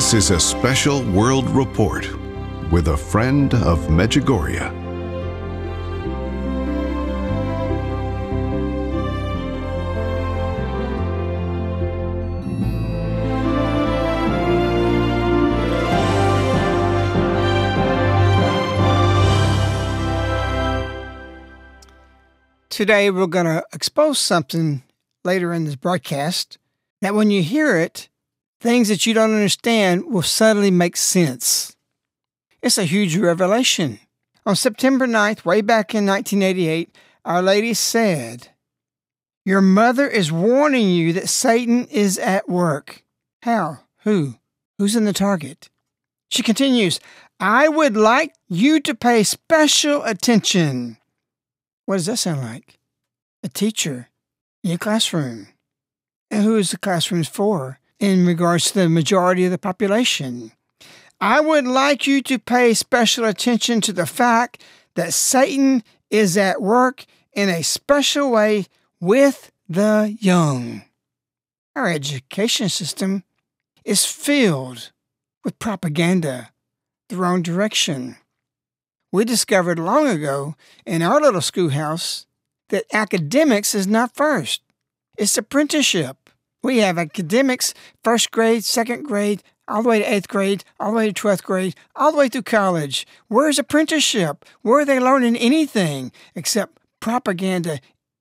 This is a special World Report with a friend of Medjugorje. Today, we're going to expose something later in this broadcast that when you hear it, things that you don't understand will suddenly make sense. It's a huge revelation. On September 9th, way back in 1988, Our Lady said, Your mother is warning you that Satan is at work. How? Who? Who's in the target? She continues, I would like you to pay special attention. What does that sound like? A teacher in your classroom. And who is the classrooms for in regards to the majority of the population? I would like you to pay special attention to the fact that Satan is at work in a special way with the young. Our education system is filled with propaganda, the wrong direction. We discovered long ago in our little schoolhouse that academics is not first, it's apprenticeship. We have academics, first grade, second grade, all the way to eighth grade, all the way to 12th grade, all the way through college. Where's apprenticeship? Where are they learning anything except propaganda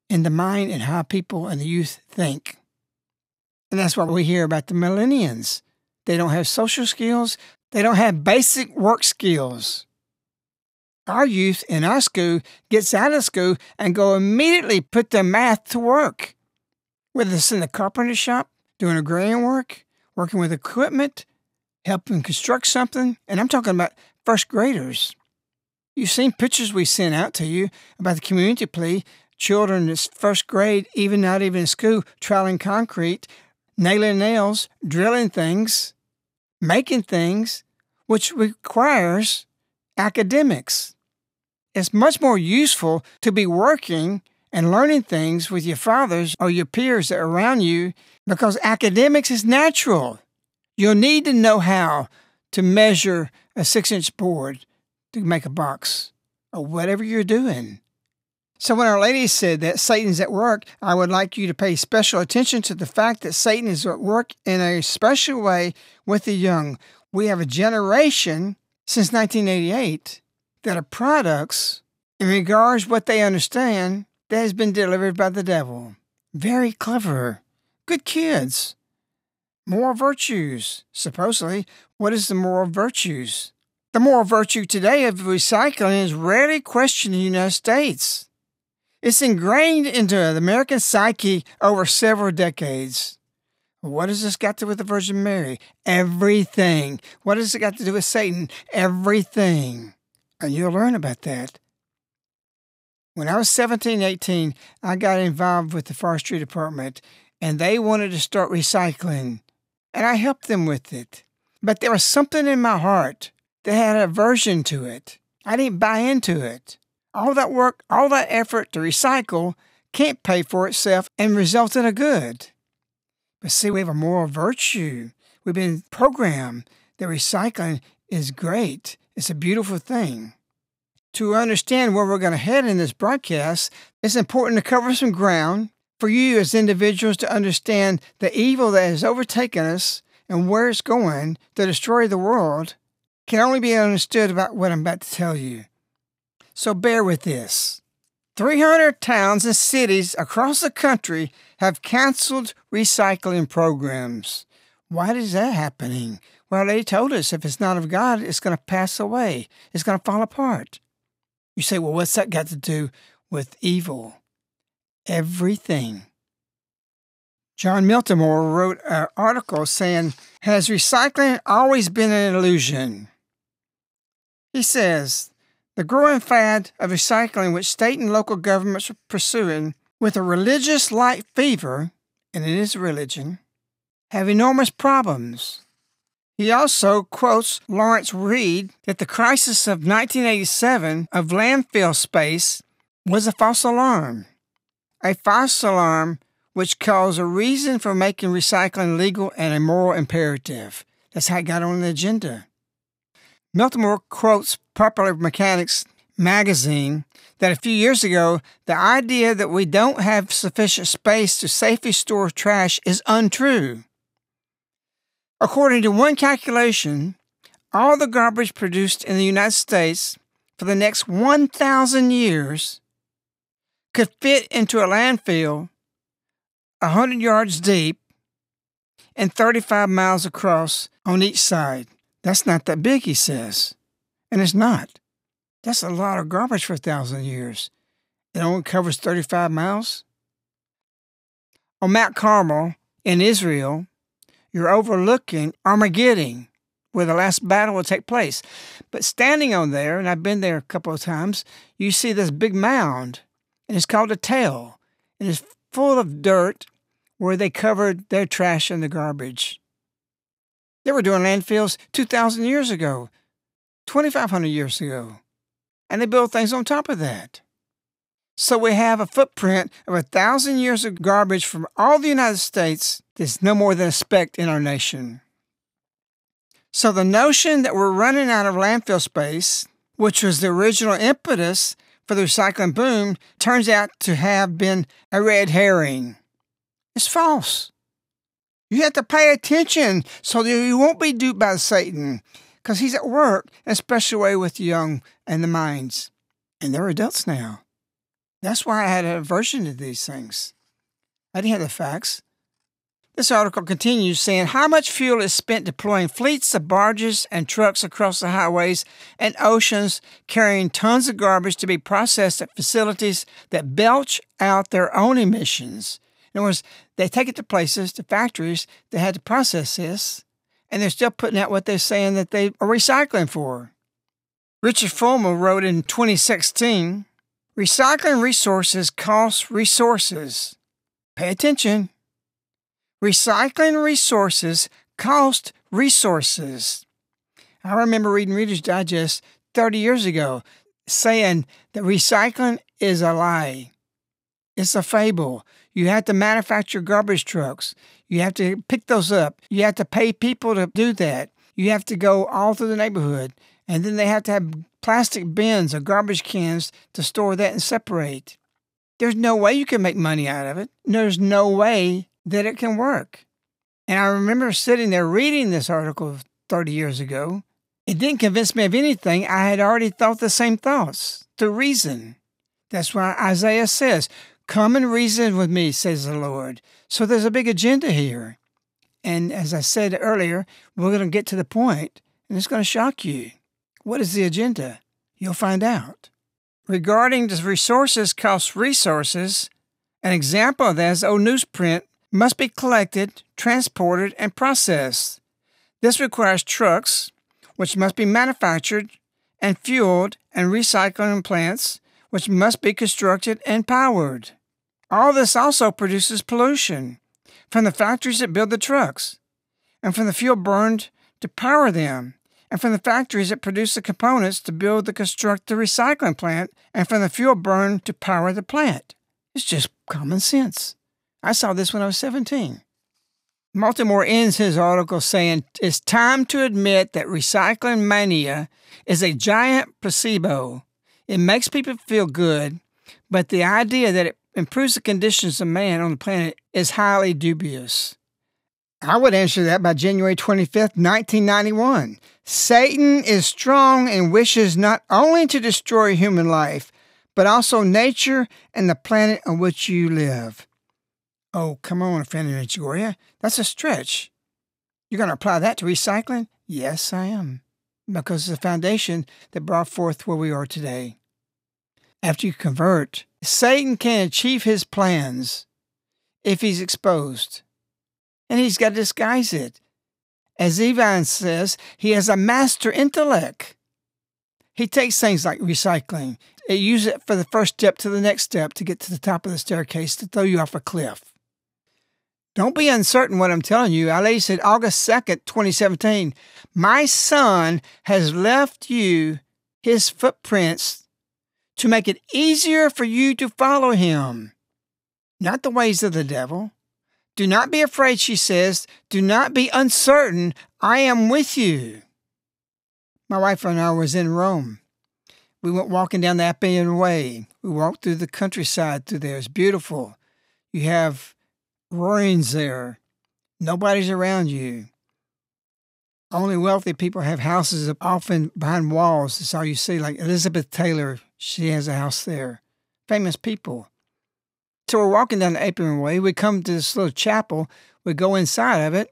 in the mind and how people and the youth think? And that's what we hear about the millennials. They don't have social skills, they don't have basic work skills. Our youth in our school gets out of school and go immediately put their math to work. Whether it's in the carpenter shop, doing agrarian work, working with equipment, helping construct something, and I'm talking about first graders. You've seen pictures we sent out to you about the community plea, children in first grade, even not even in school, trialing concrete, nailing nails, drilling things, making things, which requires academics. It's much more useful to be working and learning things with your fathers or your peers around you because academics is natural. You'll need to know how to measure a six inch board to make a box or whatever you're doing. So, when Our Lady said that Satan's at work, I would like you to pay special attention to the fact that Satan is at work in a special way with the young. We have a generation since 1988 that are products in regards what they understand that has been delivered by the devil. Very clever. Good kids. Moral virtues. Supposedly, what is the moral virtues? The moral virtue today of recycling is rarely questioned in the United States. It's ingrained into the American psyche over several decades. What has this got to do with the Virgin Mary? Everything. What has it got to do with Satan? Everything. And you'll learn about that. When I was 17, 18, I got involved with the forestry department and they wanted to start recycling. And I helped them with it. But there was something in my heart that had aversion to it. I didn't buy into it. All that work, all that effort to recycle can't pay for itself and result in a good. But see, we have a moral virtue. We've been programmed that recycling is great. It's a beautiful thing. To understand where we're going to head in this broadcast, it's important to cover some ground for you as individuals to understand the evil that has overtaken us and where it's going to destroy the world can only be understood about what I'm about to tell you. So bear with this. 300 towns and cities across the country have canceled recycling programs. Why is that happening? Well, they told us if it's not of God, it's going to pass away, it's going to fall apart. You say, well, what's that got to do with evil? Everything. John Miltimore wrote an article saying, Has recycling always been an illusion? He says, the growing fad of recycling, which state and local governments are pursuing with a religious like fever, and it is religion, have enormous problems. He also quotes Lawrence Reed that the crisis of 1987 of landfill space was a false alarm. A false alarm which caused a reason for making recycling legal and a moral imperative. That's how it got on the agenda. Miltimore quotes Popular Mechanics magazine that a few years ago, the idea that we don't have sufficient space to safely store trash is untrue. According to one calculation, all the garbage produced in the United States for the next 1,000 years could fit into a landfill 100 yards deep and 35 miles across on each side. That's not that big, he says. And it's not. That's a lot of garbage for a thousand years. It only covers 35 miles. On Mount Carmel in Israel, you're overlooking Armageddon, where the last battle will take place. But standing on there, and I've been there a couple of times, you see this big mound, and it's called a tail, and it's full of dirt where they covered their trash and the garbage. They were doing landfills 2,000 years ago, 2,500 years ago and they built things on top of that. So we have a footprint of a thousand years of garbage from all the United States that's no more than a speck in our nation. So the notion that we're running out of landfill space, which was the original impetus for the recycling boom, turns out to have been a red herring. It's false. You have to pay attention so that you won't be duped by Satan because he's at work, especially with the young and the minds. And they're adults now. That's why I had an aversion to these things. I didn't have the facts. This article continues saying how much fuel is spent deploying fleets of barges and trucks across the highways and oceans carrying tons of garbage to be processed at facilities that belch out their own emissions. In other words, they take it to places, to factories that had to process this, and they're still putting out what they're saying that they are recycling for. Richard Fulmer wrote in 2016 Recycling resources costs resources. Pay attention. Recycling resources cost resources. I remember reading Reader's Digest 30 years ago saying that recycling is a lie. It's a fable. You have to manufacture garbage trucks. You have to pick those up. You have to pay people to do that. You have to go all through the neighborhood. And then they have to have plastic bins or garbage cans to store that and separate. There's no way you can make money out of it. There's no way that it can work. And I remember sitting there reading this article 30 years ago. It didn't convince me of anything. I had already thought the same thoughts The reason. That's why Isaiah says, Come and reason with me, says the Lord. So there's a big agenda here. And as I said earlier, we're going to get to the point, and it's going to shock you. What is the agenda? You'll find out. Regarding the resources cost resources, an example of that is old newsprint must be collected, transported, and processed. This requires trucks, which must be manufactured and fueled, and recycling plants, which must be constructed and powered. All this also produces pollution from the factories that build the trucks, and from the fuel burned to power them, and from the factories that produce the components to build the construct the recycling plant, and from the fuel burned to power the plant. It's just common sense. I saw this when I was 17. Miltimore ends his article saying, It's time to admit that recycling mania is a giant placebo. It makes people feel good, but the idea that it improves the conditions of man on the planet is highly dubious. I would answer that by January 25th, 1991. Satan is strong and wishes not only to destroy human life, but also nature and the planet on which you live. Oh, come on, Fanny Medjugorje. That's a stretch. You're going to apply that to recycling? Yes, I am. Because it's the foundation that brought forth where we are today. After you convert, Satan can achieve his plans if he's exposed and he's got to disguise it. As Ivan says, he has a master intellect. He takes things like recycling, and uses it for the first step to the next step to get to the top of the staircase to throw you off a cliff. Don't be uncertain what I'm telling you. Our Lady said August 2nd, 2017, My son has left you his footprints to make it easier for you to follow him. Not the ways of the devil, Do not be afraid, she says. Do not be uncertain. I am with you. My wife and I was in Rome. We went walking down the Appian Way. We walked through the countryside through there. It's beautiful. You have ruins there. Nobody's around you. Only wealthy people have houses often behind walls. That's all you see. Like Elizabeth Taylor, she has a house there. Famous people. So we're walking down the Appian Way. We come to this little chapel. We go inside of it,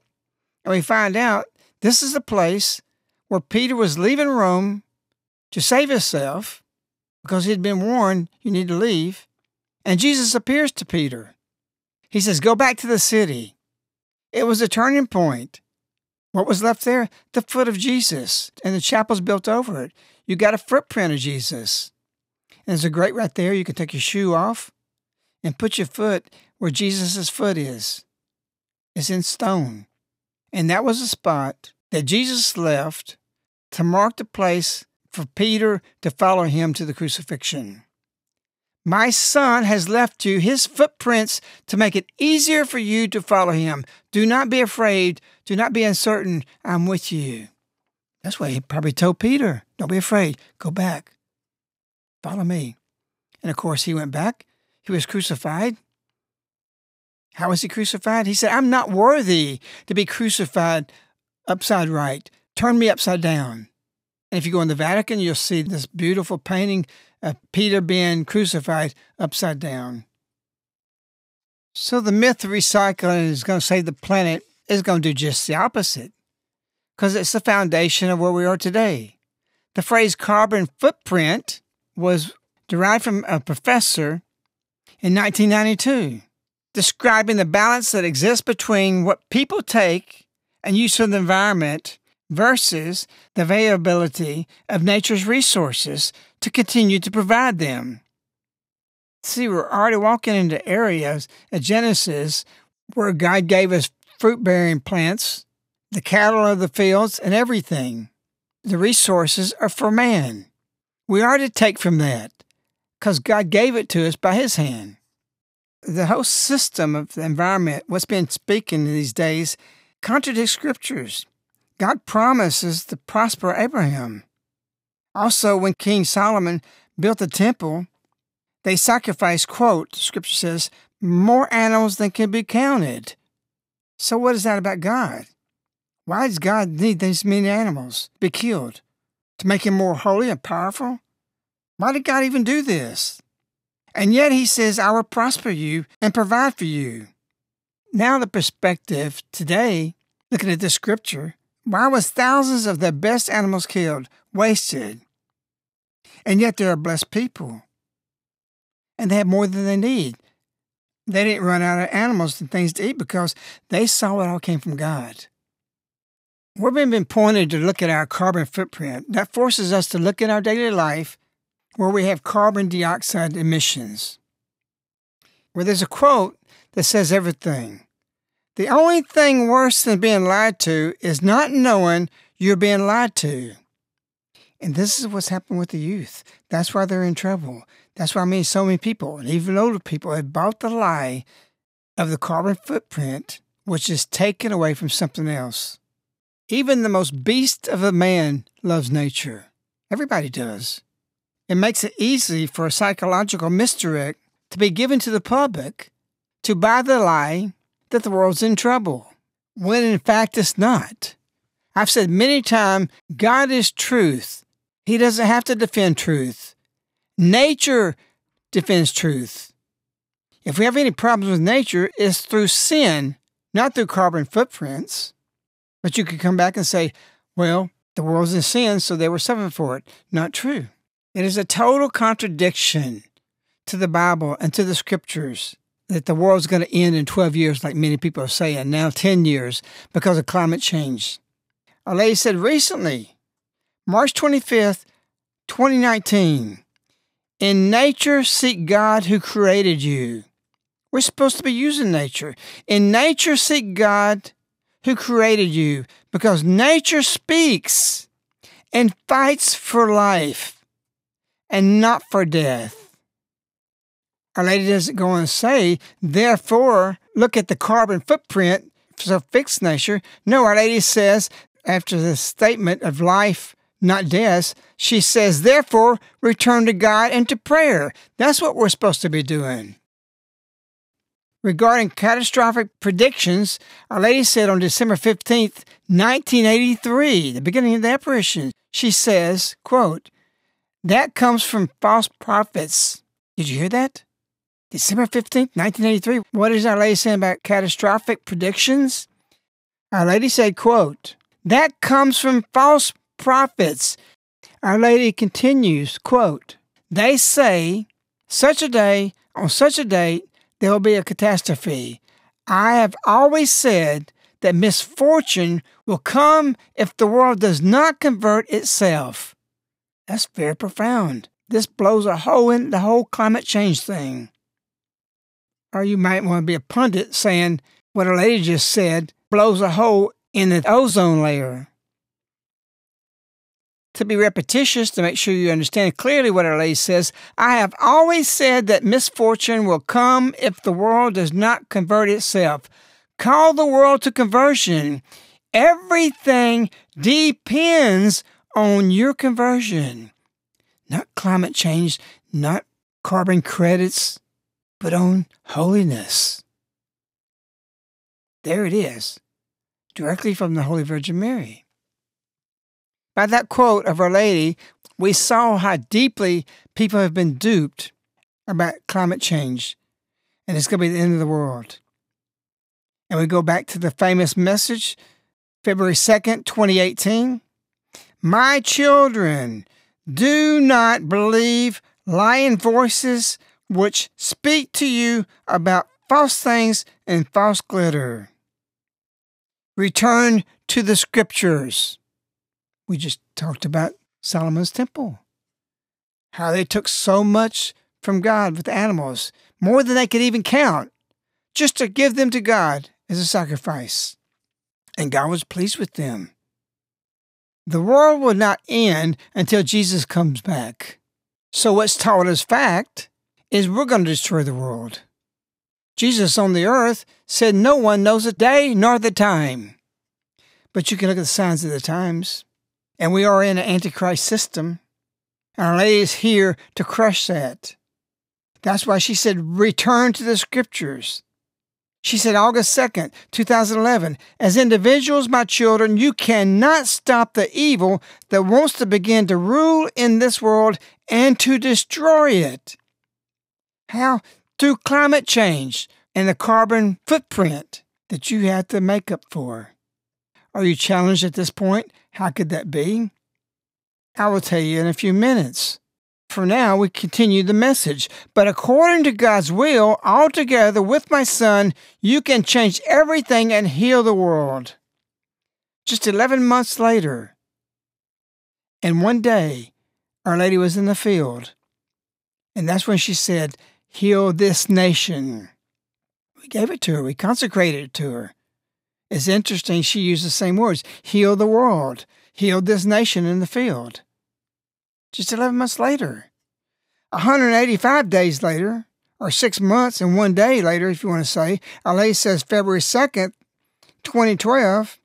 and we find out this is the place where Peter was leaving Rome to save himself because he'd been warned, you need to leave. And Jesus appears to Peter. He says, Go back to the city. It was a turning point. What was left there? The foot of Jesus, and the chapel's built over it. You got a footprint of Jesus. And there's a grate right there. You can take your shoe off and put your foot where Jesus' foot is. It's in stone. And that was a spot that Jesus left to mark the place for Peter to follow him to the crucifixion. My son has left you his footprints to make it easier for you to follow him. Do not be afraid. Do not be uncertain. I'm with you. That's what he probably told Peter. Don't be afraid. Go back. Follow me. And of course, he went back. He was crucified. How was he crucified? He said, I'm not worthy to be crucified upside right. Turn me upside down. And if you go in the Vatican, you'll see this beautiful painting of Peter being crucified upside down. So the myth of recycling is going to save the planet is going to do just the opposite because it's the foundation of where we are today. The phrase carbon footprint was derived from a professor in 1992, describing the balance that exists between what people take and use from the environment versus the availability of nature's resources to continue to provide them. See, we're already walking into areas at Genesis where God gave us fruit bearing plants, the cattle of the fields, and everything. The resources are for man. We are to take from that because God gave it to us by His hand. The whole system of the environment, what's been speaking these days, contradicts scriptures. God promises to prosper Abraham. Also, when King Solomon built the temple, they sacrificed, quote, scripture says, more animals than can be counted. So, what is that about God? Why does God need these many animals to be killed? To make him more holy and powerful? Why did God even do this? And yet he says, I will prosper you and provide for you. Now, the perspective today, looking at this scripture, why was thousands of the best animals killed, wasted? And yet there are blessed people. And they have more than they need. They didn't run out of animals and things to eat because they saw it all came from God. We've been pointed to look at our carbon footprint. That forces us to look at our daily life where we have carbon dioxide emissions. Where there's a quote that says everything. The only thing worse than being lied to is not knowing you're being lied to. And this is what's happened with the youth. That's why they're in trouble. That's why I mean so many people, and even older people, have bought the lie of the carbon footprint, which is taken away from something else. Even the most beast of a man loves nature. Everybody does. It makes it easy for a psychological misdirect to be given to the public to buy the lie that the world's in trouble, when in fact it's not. I've said many times God is truth. He doesn't have to defend truth. Nature defends truth. If we have any problems with nature, it's through sin, not through carbon footprints. But you could come back and say, well, the world's in sin, so they were suffering for it. Not true. It is a total contradiction to the Bible and to the scriptures that the world's going to end in 12 years, like many people are saying, now 10 years, because of climate change. A lady said recently, March 25th, 2019, in nature, seek God who created you. We're supposed to be using nature. In nature, seek God who created you because nature speaks and fights for life and not for death. Our Lady doesn't go to say, therefore, look at the carbon footprint of fixed nature. No, Our Lady says, after the statement of life, not death, she says, therefore, return to God and to prayer. That's what we're supposed to be doing. Regarding catastrophic predictions, Our Lady said on December 15th, 1983, the beginning of the apparition, she says, quote, that comes from false prophets. Did you hear that? December 15th, 1983. What is Our Lady saying about catastrophic predictions? Our Lady said, quote, that comes from false prophets. Our Lady continues, quote, they say, such a day, on such a date, there will be a catastrophe. I have always said that misfortune will come if the world does not convert itself. That's very profound. This blows a hole in the whole climate change thing. Or you might want to be a pundit saying what a lady just said blows a hole in the ozone layer. To be repetitious, to make sure you understand clearly what Our Lady says, I have always said that misfortune will come if the world does not convert itself. Call the world to conversion. Everything depends on your conversion. Not climate change, not carbon credits, but on holiness. There it is, directly from the Holy Virgin Mary. By that quote of Our Lady, we saw how deeply people have been duped about climate change, and it's going to be the end of the world. And we go back to the famous message, February 2nd, 2018. My children, do not believe lying voices which speak to you about false things and false glitter. Return to the scriptures. We just talked about Solomon's temple. How they took so much from God with animals, more than they could even count, just to give them to God as a sacrifice. And God was pleased with them. The world will not end until Jesus comes back. So, what's taught as fact is we're going to destroy the world. Jesus on the earth said no one knows the day nor the time. But you can look at the signs of the times. And we are in an antichrist system. And Our Lady is here to crush that. That's why she said, return to the scriptures. She said, August 2nd, 2011, as individuals, my children, you cannot stop the evil that wants to begin to rule in this world and to destroy it. How? Through climate change and the carbon footprint that you have to make up for. Are you challenged at this point? How could that be? I will tell you in a few minutes. For now, we continue the message. But according to God's will, altogether with my son, you can change everything and heal the world. Just 11 months later, and one day, Our Lady was in the field. And that's when she said, Heal this nation. We gave it to her, we consecrated it to her. It's interesting, she used the same words heal the world, heal this nation in the field. Just 11 months later. 185 days later, or six months and one day later, if you want to say, Lady says February 2nd, 2012,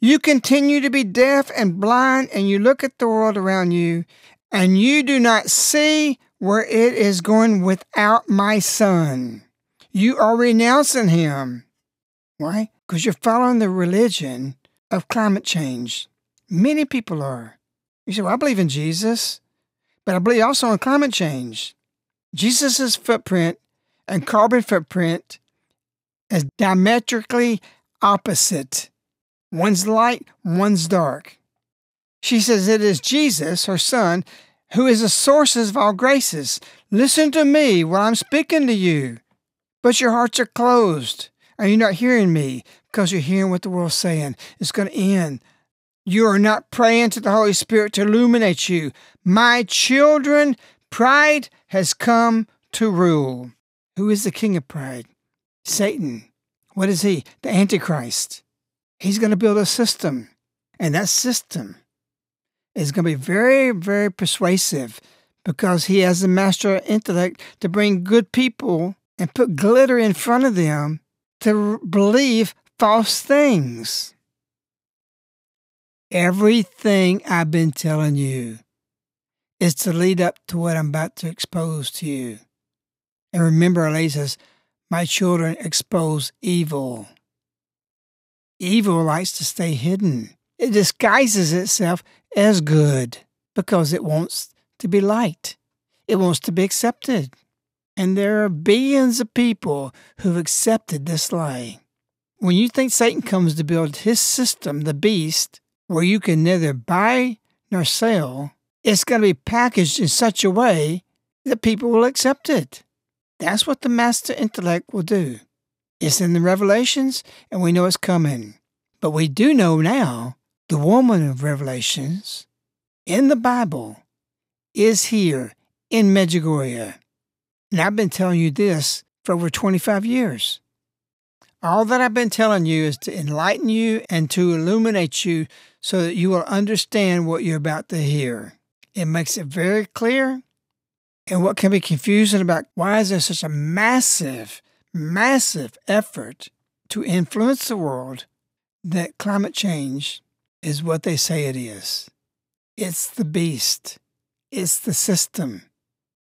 you continue to be deaf and blind, and you look at the world around you, and you do not see where it is going without my son. You are renouncing him. Why? because you're following the religion of climate change. Many people are. You say, Well, I believe in Jesus, but I believe also in climate change. Jesus' footprint and carbon footprint is diametrically opposite. One's light, one's dark. She says it is Jesus, her son, who is the source of all graces. Listen to me while I'm speaking to you. But your hearts are closed. Are you're not hearing me? because you're hearing what the world's saying. It's going to end. You are not praying to the Holy Spirit to illuminate you. My children, pride has come to rule. Who is the king of pride? Satan. What is he? The Antichrist. He's going to build a system, and that system is going to be very, very persuasive because he has the master intellect to bring good people and put glitter in front of them to believe false things. Everything I've been telling you is to lead up to what I'm about to expose to you. And remember, Ellie says, My children expose evil. Evil likes to stay hidden. It disguises itself as good because it wants to be liked. It wants to be accepted. And there are billions of people who've accepted this lie. When you think Satan comes to build his system, the beast, where you can neither buy nor sell, it's going to be packaged in such a way that people will accept it. That's what the master intellect will do. It's in the revelations, and we know it's coming. But we do know now the woman of revelations in the Bible is here in Medjugorje. And I've been telling you this for over 25 years. All that I've been telling you is to enlighten you and to illuminate you so that you will understand what you're about to hear. It makes it very clear. And what can be confusing about why is there such a massive, massive effort to influence the world that climate change is what they say it is. It's the beast. It's the system.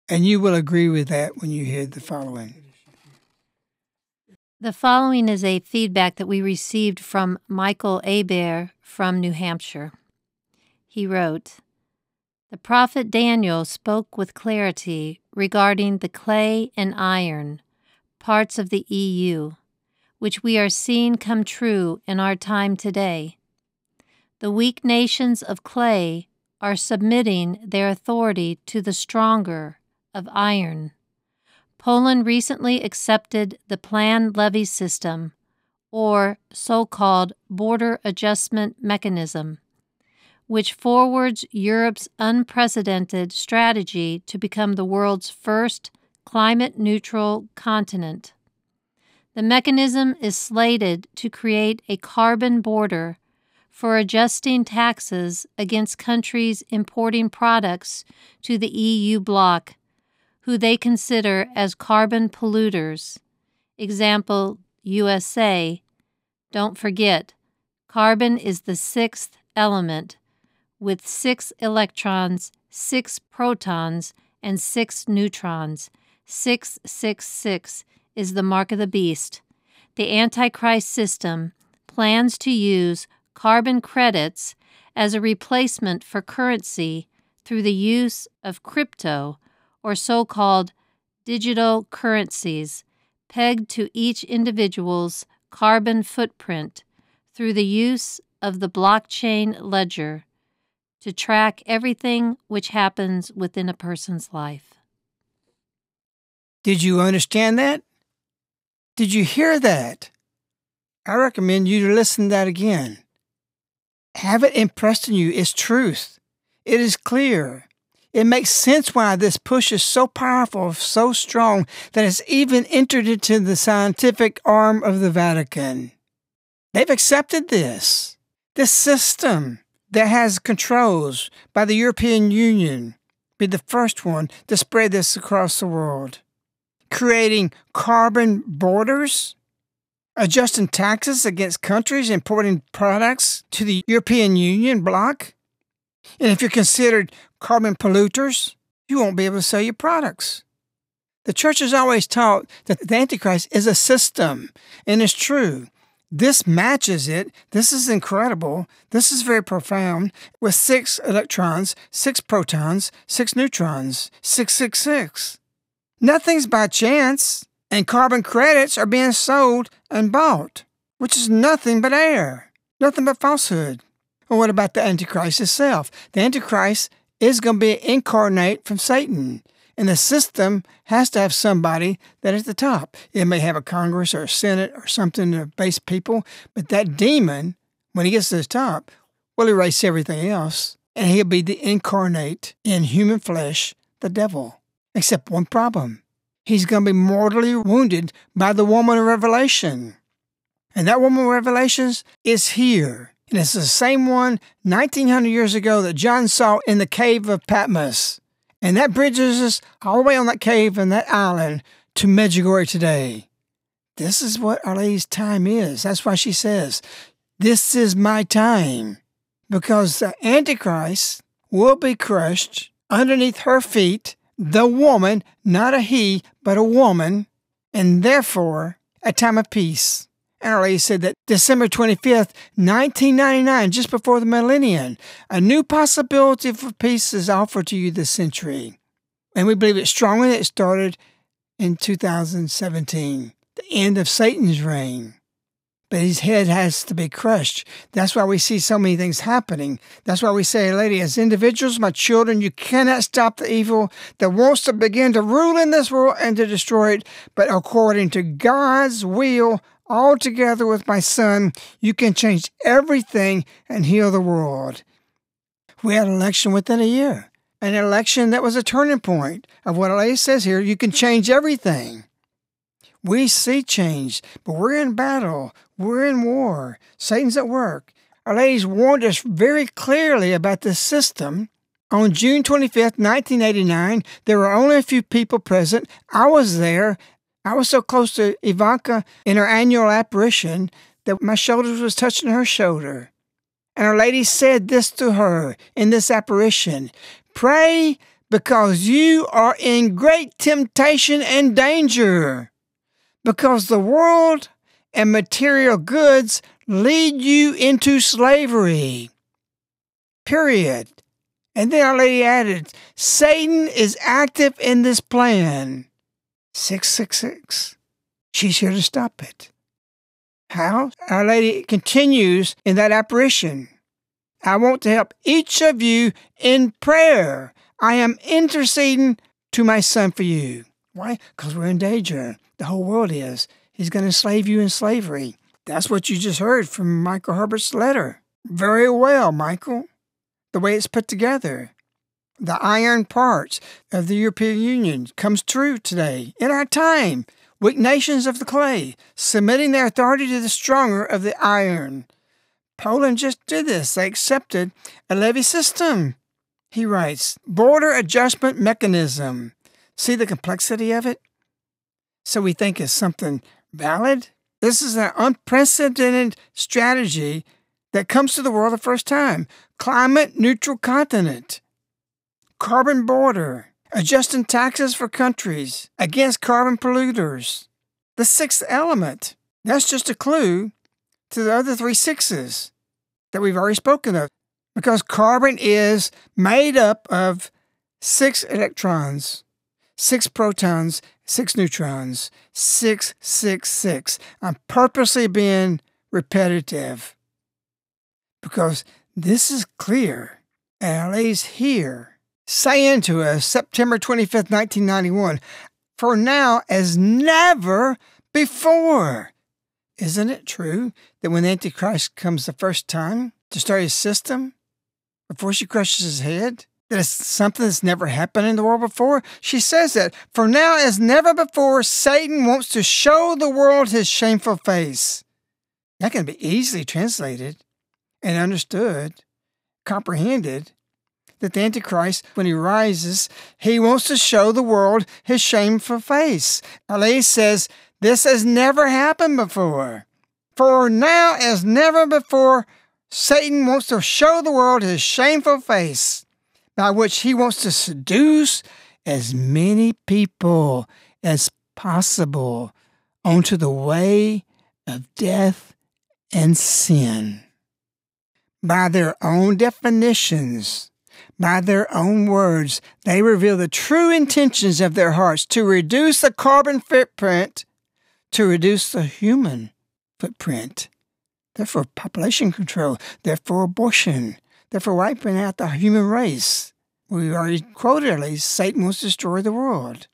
And you will agree with that when you hear the following. The following is a feedback that we received from Michael Aber from New Hampshire. He wrote, The prophet Daniel spoke with clarity regarding the clay and iron, parts of the EU, which we are seeing come true in our time today. The weak nations of clay are submitting their authority to the stronger of iron. Poland recently accepted the planned levy system, or so called border adjustment mechanism, which forwards Europe's unprecedented strategy to become the world's first climate neutral continent. The mechanism is slated to create a carbon border for adjusting taxes against countries importing products to the EU bloc who they consider as carbon polluters. Example USA. Don't forget, carbon is the sixth element with six electrons, six protons, and six neutrons. 666 is the mark of the beast. The Antichrist system plans to use carbon credits as a replacement for currency through the use of crypto or so called digital currencies pegged to each individual's carbon footprint through the use of the blockchain ledger to track everything which happens within a person's life. Did you understand that? Did you hear that? I recommend you to listen to that again. Have it impressed on you. It's truth. It is clear. It makes sense why this push is so powerful, so strong, that it's even entered into the scientific arm of the Vatican. They've accepted this. This system that has controls by the European Union be the first one to spread this across the world. Creating carbon borders adjusting taxes against countries importing products to the European Union bloc. And if you're considered carbon polluters, you won't be able to sell your products. The church has always taught that the Antichrist is a system, and it's true. This matches it. This is incredible. This is very profound. With six electrons, six protons, six neutrons, 666. Nothing's by chance and carbon credits are being sold and bought, which is nothing but air, nothing but falsehood. Well, what about the Antichrist itself? The Antichrist is going to be incarnate from Satan, and the system has to have somebody that is the top. It may have a Congress or a Senate or something to base people, but that demon, when he gets to the top, will erase everything else, and he'll be the incarnate in human flesh, the devil. Except one problem he's going to be mortally wounded by the woman of Revelation. And that woman of Revelations is here. And it's the same one 1900 years ago that John saw in the cave of Patmos. And that bridges us all the way on that cave and that island to Medjugorje today. This is what Our Lady's time is. That's why she says, This is my time. Because the Antichrist will be crushed underneath her feet, the woman, not a he, but a woman, and therefore a time of peace. And Our Lady said that December 25th, 1999, just before the millennium, a new possibility for peace is offered to you this century. And we believe it strongly that it started in 2017, the end of Satan's reign. But his head has to be crushed. That's why we see so many things happening. That's why we say, Lady, as individuals, my children, you cannot stop the evil that wants to begin to rule in this world and to destroy it. But according to God's will, all together with my son, you can change everything and heal the world. We had an election within a year, an election that was a turning point of what LA says here. You can change everything. We see change, but we're in battle. We're in war. Satan's at work. Our Lady's warned us very clearly about this system. On June 25th, 1989, there were only a few people present. I was there, I was so close to Ivanka in her annual apparition that my shoulders was touching her shoulder. And Our Lady said this to her in this apparition Pray because you are in great temptation and danger, because the world and material goods lead you into slavery. Period. And then Our Lady added Satan is active in this plan. 666. She's here to stop it. How? Our Lady continues in that apparition. I want to help each of you in prayer. I am interceding to my son for you. Why? Because we're in danger. The whole world is. He's going to enslave you in slavery. That's what you just heard from Michael Herbert's letter. Very well, Michael. The way it's put together the iron parts of the European Union comes true today, in our time. Weak nations of the clay, submitting their authority to the stronger of the iron. Poland just did this. They accepted a levy system. He writes, border adjustment mechanism. See the complexity of it? So we think it's something valid? This is an unprecedented strategy that comes to the world the first time. Climate neutral continent carbon border, adjusting taxes for countries against carbon polluters. The sixth element. That's just a clue to the other three sixes that we've already spoken of. Because carbon is made up of six electrons, six protons, six neutrons, six, six, six. I'm purposely being repetitive because this is clear and it lays here saying to us September 25th, 1991, for now as never before. Isn't it true that when the Antichrist comes the first time to start his system, before she crushes his head, that it's something that's never happened in the world before? She says that, for now as never before, Satan wants to show the world his shameful face. That can be easily translated and understood, comprehended that the Antichrist, when he rises, he wants to show the world his shameful face. Ali says, This has never happened before. For now, as never before, Satan wants to show the world his shameful face, by which he wants to seduce as many people as possible onto the way of death and sin. By their own definitions, by their own words, they reveal the true intentions of their hearts to reduce the carbon footprint, to reduce the human footprint. They're population control, they're abortion, they're for wiping out the human race. We already quoted least Satan wants to destroy the world.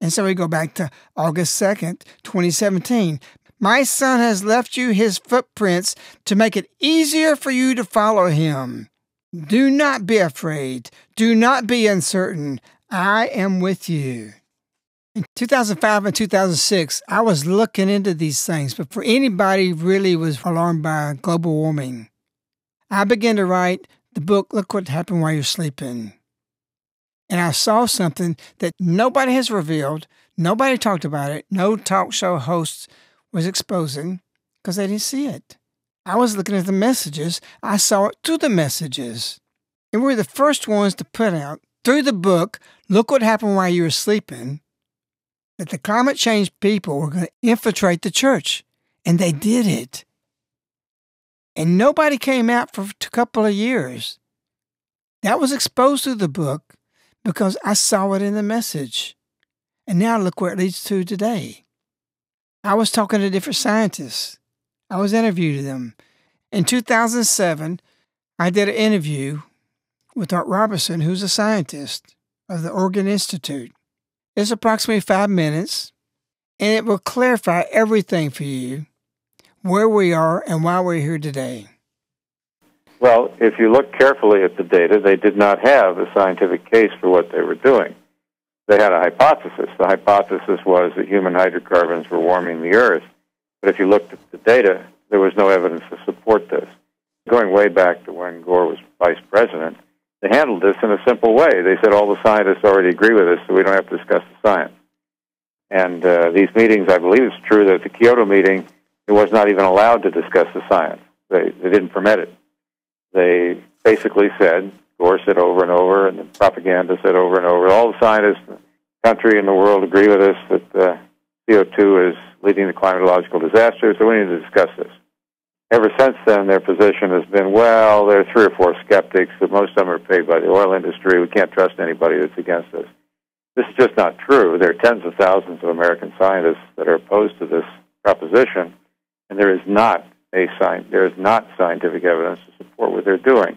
And so we go back to August 2nd, 2017. My son has left you his footprints to make it easier for you to follow him. Do not be afraid. Do not be uncertain. I am with you. In 2005 and 2006, I was looking into these things before anybody really was alarmed by global warming. I began to write the book, Look What Happened While You're Sleeping. and I saw something that nobody has revealed, nobody talked about it, no talk show host was exposing because they didn't see it. I was looking at the messages, I saw it through the messages. And we are the first ones to put out through the book, look what happened while you were sleeping, that the climate change people were going to infiltrate the church. And they did it. And nobody came out for a couple of years. That was exposed through the book because I saw it in the message. And now look where it leads to today. I was talking to different scientists. I was interviewing them. In 2007, I did an interview with Art Robinson, who's a scientist of the Oregon Institute. It's approximately five minutes, and it will clarify everything for you where we are and why we're here today. Well, if you look carefully at the data, they did not have a scientific case for what they were doing. They had a hypothesis. The hypothesis was that human hydrocarbons were warming the Earth. But if you looked at the data, there was no evidence to support this. Going way back to when Gore was vice president, they handled this in a simple way. They said all the scientists already agree with us, so we don't have to discuss the science. And uh, these meetings, I believe it's true that the Kyoto meeting, it was not even allowed to discuss the science. They, they didn't permit it. They basically said, Gore said over and over, and the propaganda said over and over, all the scientists in the country and the world agree with us that uh, CO2 is leading to climatological disasters, so we need to discuss this ever since then, their position has been, well, there are three or four skeptics, but most of them are paid by the oil industry. We can't trust anybody that's against us. This is just not true. There are tens of thousands of American scientists that are opposed to this proposition, and there is not a sci- there is not scientific evidence to support what they're doing.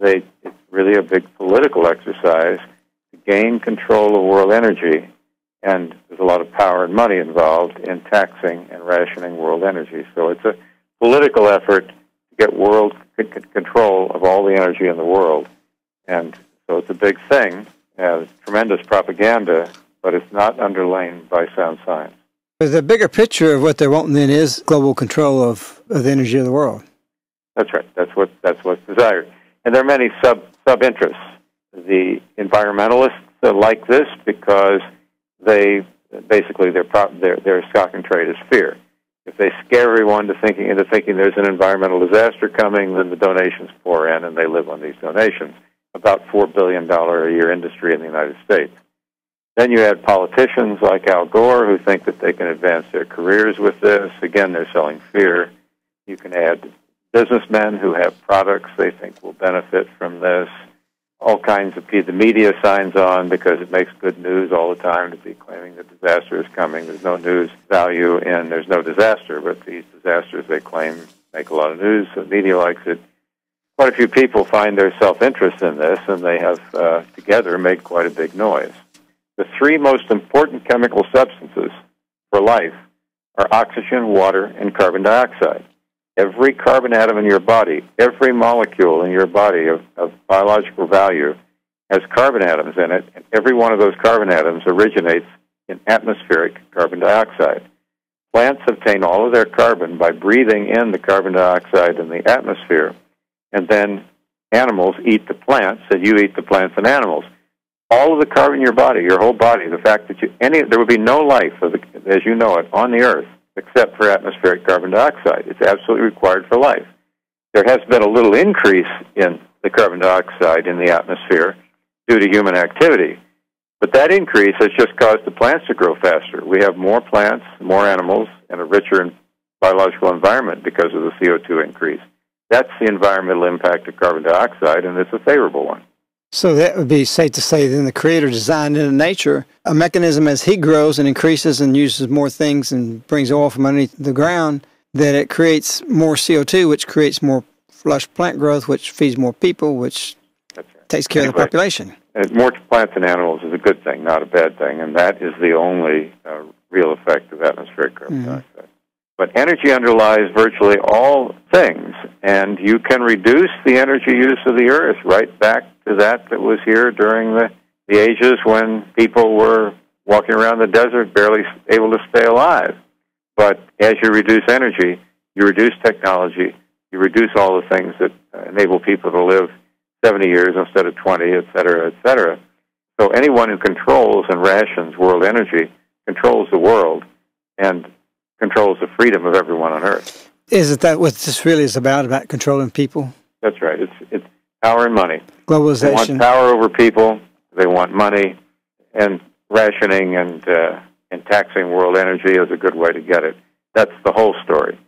They it's really a big political exercise to gain control of world energy, and there's a lot of power and money involved in taxing and rationing world energy. So it's a political effort to get world control of all the energy in the world. And so it's a big thing, has tremendous propaganda, but it's not underlain by sound science. The bigger picture of what they're wanting then is global control of, of the energy of the world. That's right. That's what that's what's desired. And there are many sub sub interests. The environmentalists like this because they basically their their their stock and trade is fear if they scare everyone to thinking into thinking there's an environmental disaster coming, then the donations pour in and they live on these donations. About four billion dollar a year industry in the United States. Then you add politicians like Al Gore who think that they can advance their careers with this. Again, they're selling fear. You can add businessmen who have products they think will benefit from this all kinds of the media signs on because it makes good news all the time to be claiming that disaster is coming. There's no news value in there's no disaster, but these disasters they claim make a lot of news. The media likes it. Quite a few people find their self-interest in this, and they have uh, together made quite a big noise. The three most important chemical substances for life are oxygen, water, and carbon dioxide. Every carbon atom in your body, every molecule in your body of, of biological value has carbon atoms in it, and every one of those carbon atoms originates in atmospheric carbon dioxide. Plants obtain all of their carbon by breathing in the carbon dioxide in the atmosphere, and then animals eat the plants, and you eat the plants and animals. All of the carbon in your body, your whole body, the fact that you any there would be no life, as you know it, on the earth except for atmospheric carbon dioxide. It's absolutely required for life. There has been a little increase in the carbon dioxide in the atmosphere due to human activity. But that increase has just caused the plants to grow faster. We have more plants, more animals, and a richer biological environment because of the CO2 increase. That's the environmental impact of carbon dioxide, and it's a favorable one. So that would be safe to say then the creator designed into nature a mechanism as he grows and increases and uses more things and brings oil from underneath the ground that it creates more CO2, which creates more lush plant growth, which feeds more people, which right. takes care anyway, of the population. more plants and animals is a good thing, not a bad thing, and that is the only uh, real effect of atmospheric carbon mm-hmm. But energy underlies virtually all things, and you can reduce the energy use of the earth right back to that that was here during the, the ages when people were walking around the desert barely able to stay alive. But as you reduce energy, you reduce technology, you reduce all the things that uh, enable people to live 70 years instead of 20, et cetera, et cetera. So anyone who controls and rations world energy controls the world and controls the freedom of everyone on Earth. Isn't that what this really is about? About controlling people? That's right. It's it's power and money. Globalization. They want power over people. They want money, and rationing and uh, and taxing world energy is a good way to get it. That's the whole story.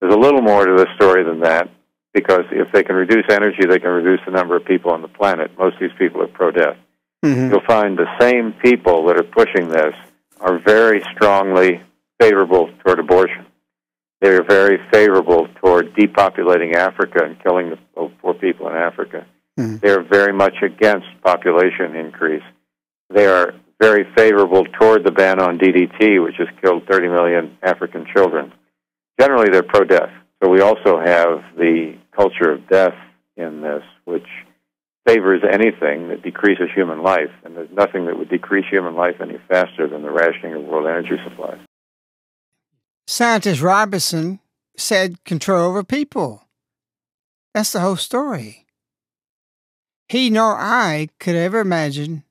There's a little more to this story than that, because if they can reduce energy, they can reduce the number of people on the planet. Most of these people are pro-death. Mm-hmm. You'll find the same people that are pushing this are very strongly favorable toward abortion. They are very favorable toward depopulating Africa and killing the poor people in Africa. Mm-hmm. They are very much against population increase. They are very favorable toward the ban on DDT, which has killed 30 million African children. Generally, they're pro death. So we also have the culture of death in this, which favors anything that decreases human life. And there's nothing that would decrease human life any faster than the rationing of world energy supplies. Scientist Robinson said control over people. That's the whole story. He nor I could ever imagine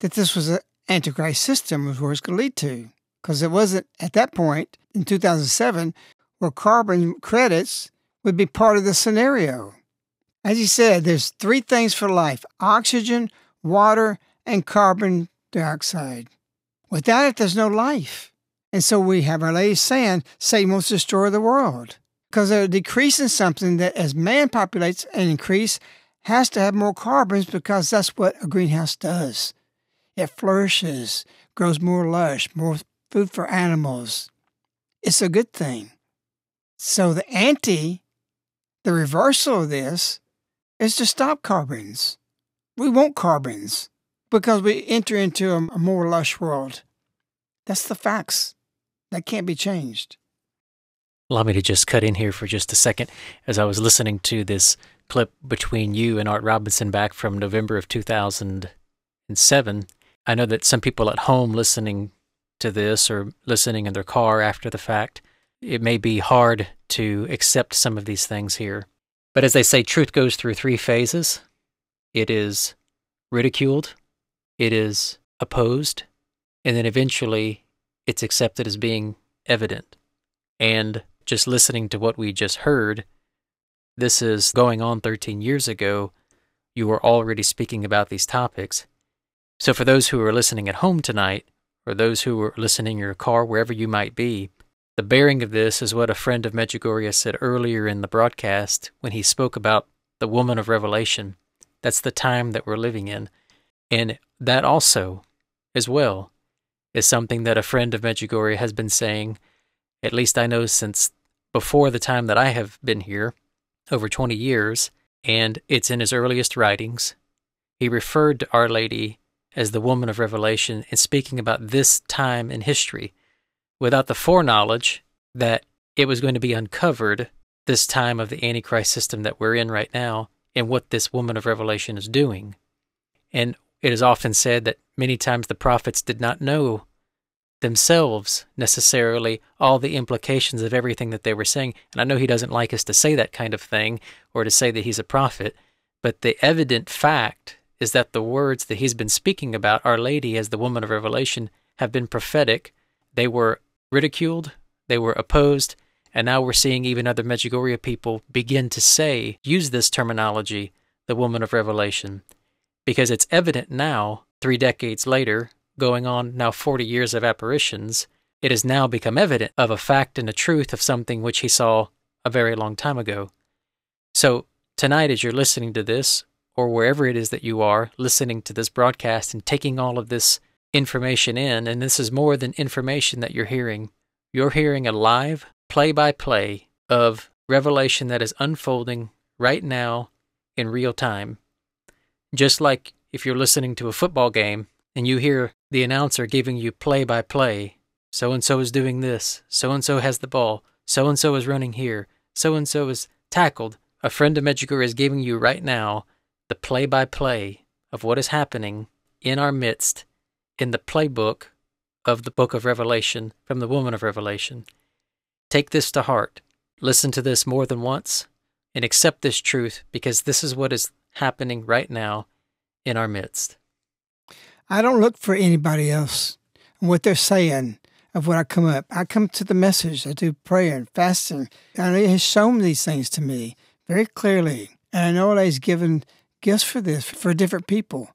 that this was an antichrist system was where it's going to lead to. Because it wasn't at that point in 2007 where carbon credits would be part of the scenario. As he said, there's three things for life oxygen, water, and carbon dioxide. Without it, there's no life. And so we have Our Lady saying Satan wants to destroy the world because they're decreasing something that, as man populates and increase, has to have more carbons because that's what a greenhouse does. It flourishes, grows more lush, more food for animals. It's a good thing. So the anti, the reversal of this, is to stop carbons. We want carbons because we enter into a, a more lush world. That's the facts. That can't be changed. Allow me to just cut in here for just a second. As I was listening to this clip between you and Art Robinson back from November of 2007, I know that some people at home listening to this or listening in their car after the fact, it may be hard to accept some of these things here. But as they say, truth goes through three phases it is ridiculed, it is opposed, and then eventually it's accepted as being evident. And just listening to what we just heard, this is going on 13 years ago. You were already speaking about these topics. So, for those who are listening at home tonight, or those who are listening in your car, wherever you might be, the bearing of this is what a friend of Medjugorje said earlier in the broadcast when he spoke about the woman of Revelation. That's the time that we're living in. And that also, as well, is something that a friend of Medjugorje has been saying, at least I know since before the time that I have been here, over 20 years, and it's in his earliest writings. He referred to Our Lady as the woman of Revelation in speaking about this time in history without the foreknowledge that it was going to be uncovered this time of the Antichrist system that we're in right now and what this woman of Revelation is doing. And it is often said that many times the prophets did not know themselves necessarily all the implications of everything that they were saying. And I know he doesn't like us to say that kind of thing or to say that he's a prophet, but the evident fact is that the words that he's been speaking about, Our Lady as the woman of Revelation, have been prophetic. They were ridiculed, they were opposed, and now we're seeing even other Medjugorje people begin to say, use this terminology, the woman of Revelation, because it's evident now, three decades later, going on now 40 years of apparitions, it has now become evident of a fact and a truth of something which he saw a very long time ago. So, tonight, as you're listening to this, or wherever it is that you are listening to this broadcast and taking all of this information in, and this is more than information that you're hearing, you're hearing a live play by play of revelation that is unfolding right now in real time. Just like if you're listening to a football game and you hear the announcer giving you play by play. So and so is doing this. So and so has the ball. So and so is running here. So and so is tackled. A friend of Medjugorje is giving you right now the play by play of what is happening in our midst in the playbook of the book of Revelation from the woman of Revelation. Take this to heart. Listen to this more than once and accept this truth because this is what is happening right now in our midst. I don't look for anybody else and what they're saying of what I come up. I come to the message. I do prayer and fasting. And He has shown these things to me very clearly. And I know that He's given gifts for this for different people.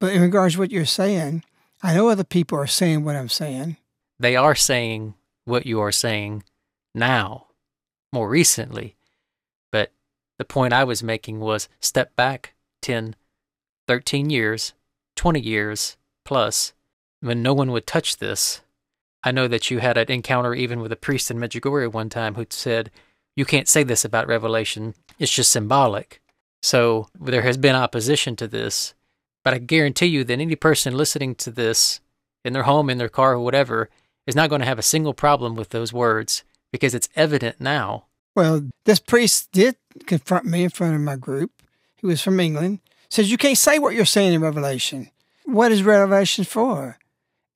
But in regards to what you're saying, I know other people are saying what I'm saying. They are saying what you are saying now, more recently. But the point I was making was step back 10, 13 years, 20 years plus, when no one would touch this. I know that you had an encounter even with a priest in Medjugorje one time who said, You can't say this about Revelation, it's just symbolic. So there has been opposition to this. But I guarantee you that any person listening to this in their home, in their car, or whatever, is not going to have a single problem with those words because it's evident now. Well, this priest did confront me in front of my group. He was from England. Says, You can't say what you're saying in Revelation. What is Revelation for?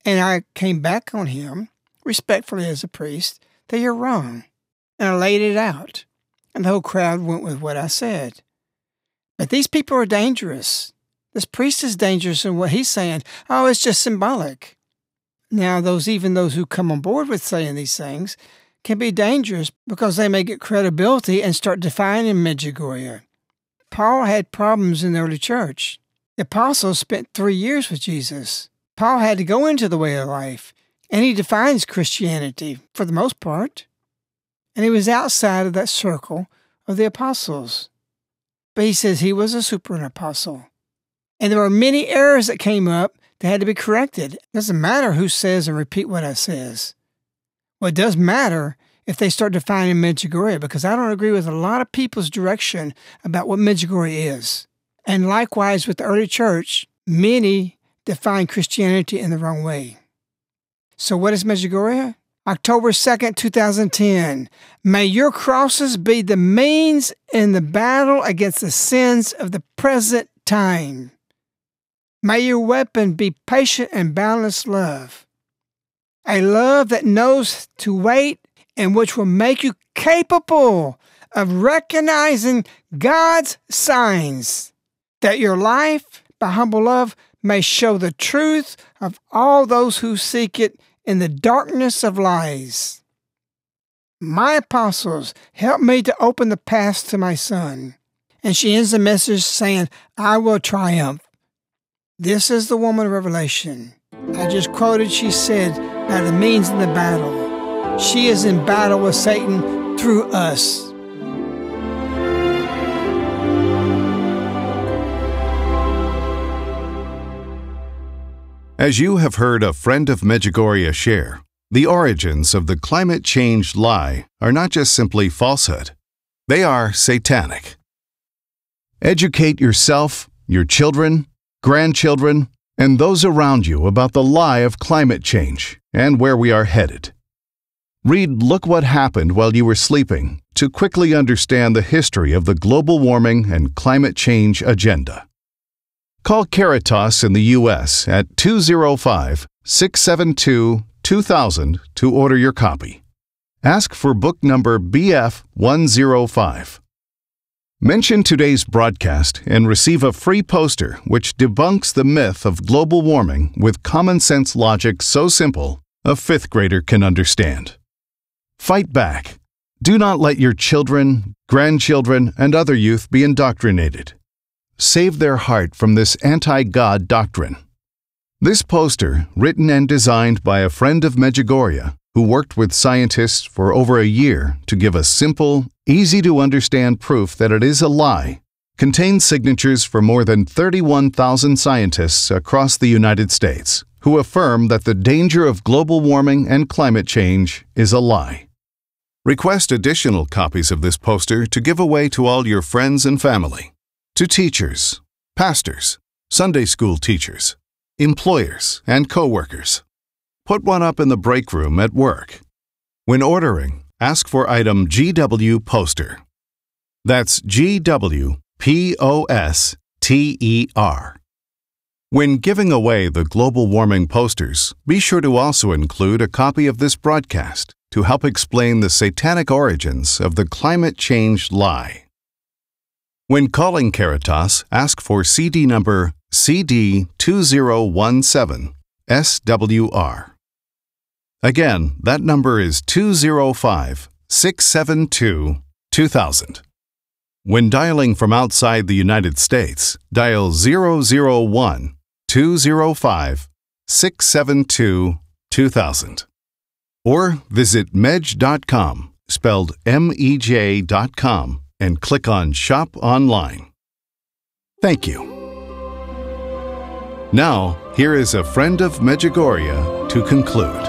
And I came back on him, respectfully as a priest, that you're wrong. And I laid it out. And the whole crowd went with what I said. But these people are dangerous. This priest is dangerous in what he's saying. Oh, it's just symbolic. Now, those even those who come on board with saying these things can be dangerous because they may get credibility and start defining Medjugorje. Paul had problems in the early church. The apostles spent three years with Jesus. Paul had to go into the way of life, and he defines Christianity for the most part. And he was outside of that circle of the apostles. But he says he was a super apostle. And there were many errors that came up that had to be corrected. It doesn't matter who says and repeat what I says. What does matter if they start defining Medjugorje because I don't agree with a lot of people's direction about what Medjugorje is. And likewise with the early church, many define Christianity in the wrong way. So what is Medjugorje? October 2nd, 2010. May your crosses be the means in the battle against the sins of the present time. May your weapon be patient and boundless love. A love that knows to wait and which will make you capable of recognizing God's signs that your life, by humble love, may show the truth of all those who seek it in the darkness of lies. My apostles, help me to open the path to my son. And she ends the message saying, I will triumph. This is the woman of Revelation. I just quoted, she said, by the means of the battle. She is in battle with Satan through us. As you have heard a friend of Medjugorje share, the origins of the climate change lie are not just simply falsehood, they are satanic. Educate yourself, your children, grandchildren, and those around you about the lie of climate change and where we are headed. Read Look What Happened While You Were Sleeping to quickly understand the history of the global warming and climate change agenda. Call Caritas in the U.S. at 205 672 2000 to order your copy. Ask for book number BF 105. Mention today's broadcast and receive a free poster which debunks the myth of global warming with common sense logic so simple a fifth grader can understand. Fight back. Do not let your children, grandchildren, and other youth be indoctrinated save their heart from this anti God doctrine. This poster, written and designed by a friend of Medjugorje who worked with scientists for over a year to give a simple, easy to understand proof that it is a lie, contains signatures for more than 31,000 scientists across the United States who affirm that the danger of global warming and climate change is a lie. Request additional copies of this poster to give away to all your friends and family to teachers, pastors, Sunday school teachers, employers, and coworkers. Put one up in the break room at work. When ordering, ask for item GW poster. That's GW P O S T E R. When giving away the global warming posters, be sure to also include a copy of this broadcast to help explain the satanic origins of the climate change lie. When calling Caritas, ask for CD number CD 2017 SWR. Again, that number is 205 672 2000. When dialing from outside the United States, dial 001 205 672 2000. Or visit mej.com, spelled M E J.com, and click on Shop Online. Thank you. Now, here is a friend of Medjugorje to conclude.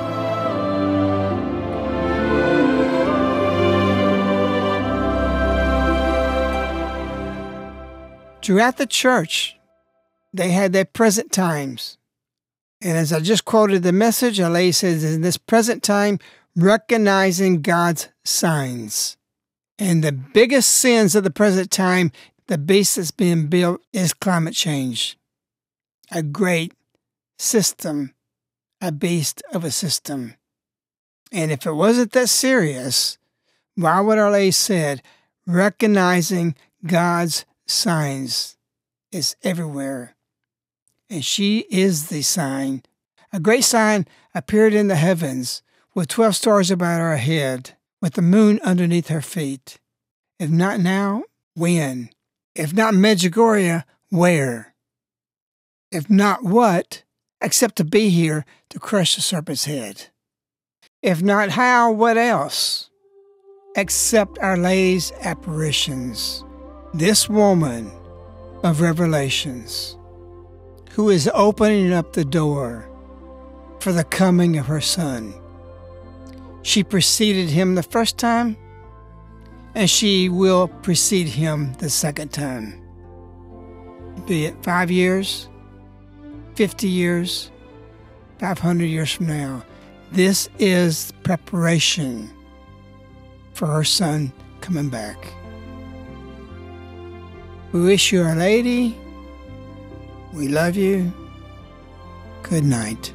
Throughout the church, they had their present times. And as I just quoted the message, a lady says, in this present time, recognizing God's signs. And the biggest sins of the present time, the beast that's being built is climate change. A great system, a beast of a system. And if it wasn't that serious, why would Lady said, recognizing God's signs is everywhere. And she is the sign. A great sign appeared in the heavens with 12 stars about her head, with the moon underneath her feet. If not now, when? If not Medjugorje, where? If not what, except to be here to crush the serpent's head? If not how, what else? Except Our Lady's apparitions this woman of Revelations who is opening up the door for the coming of her son. She preceded him the first time, and she will precede him the second time. Be it five years, 50 years, 500 years from now. This is preparation for her son coming back. We wish you, Our Lady. We love you. Good night.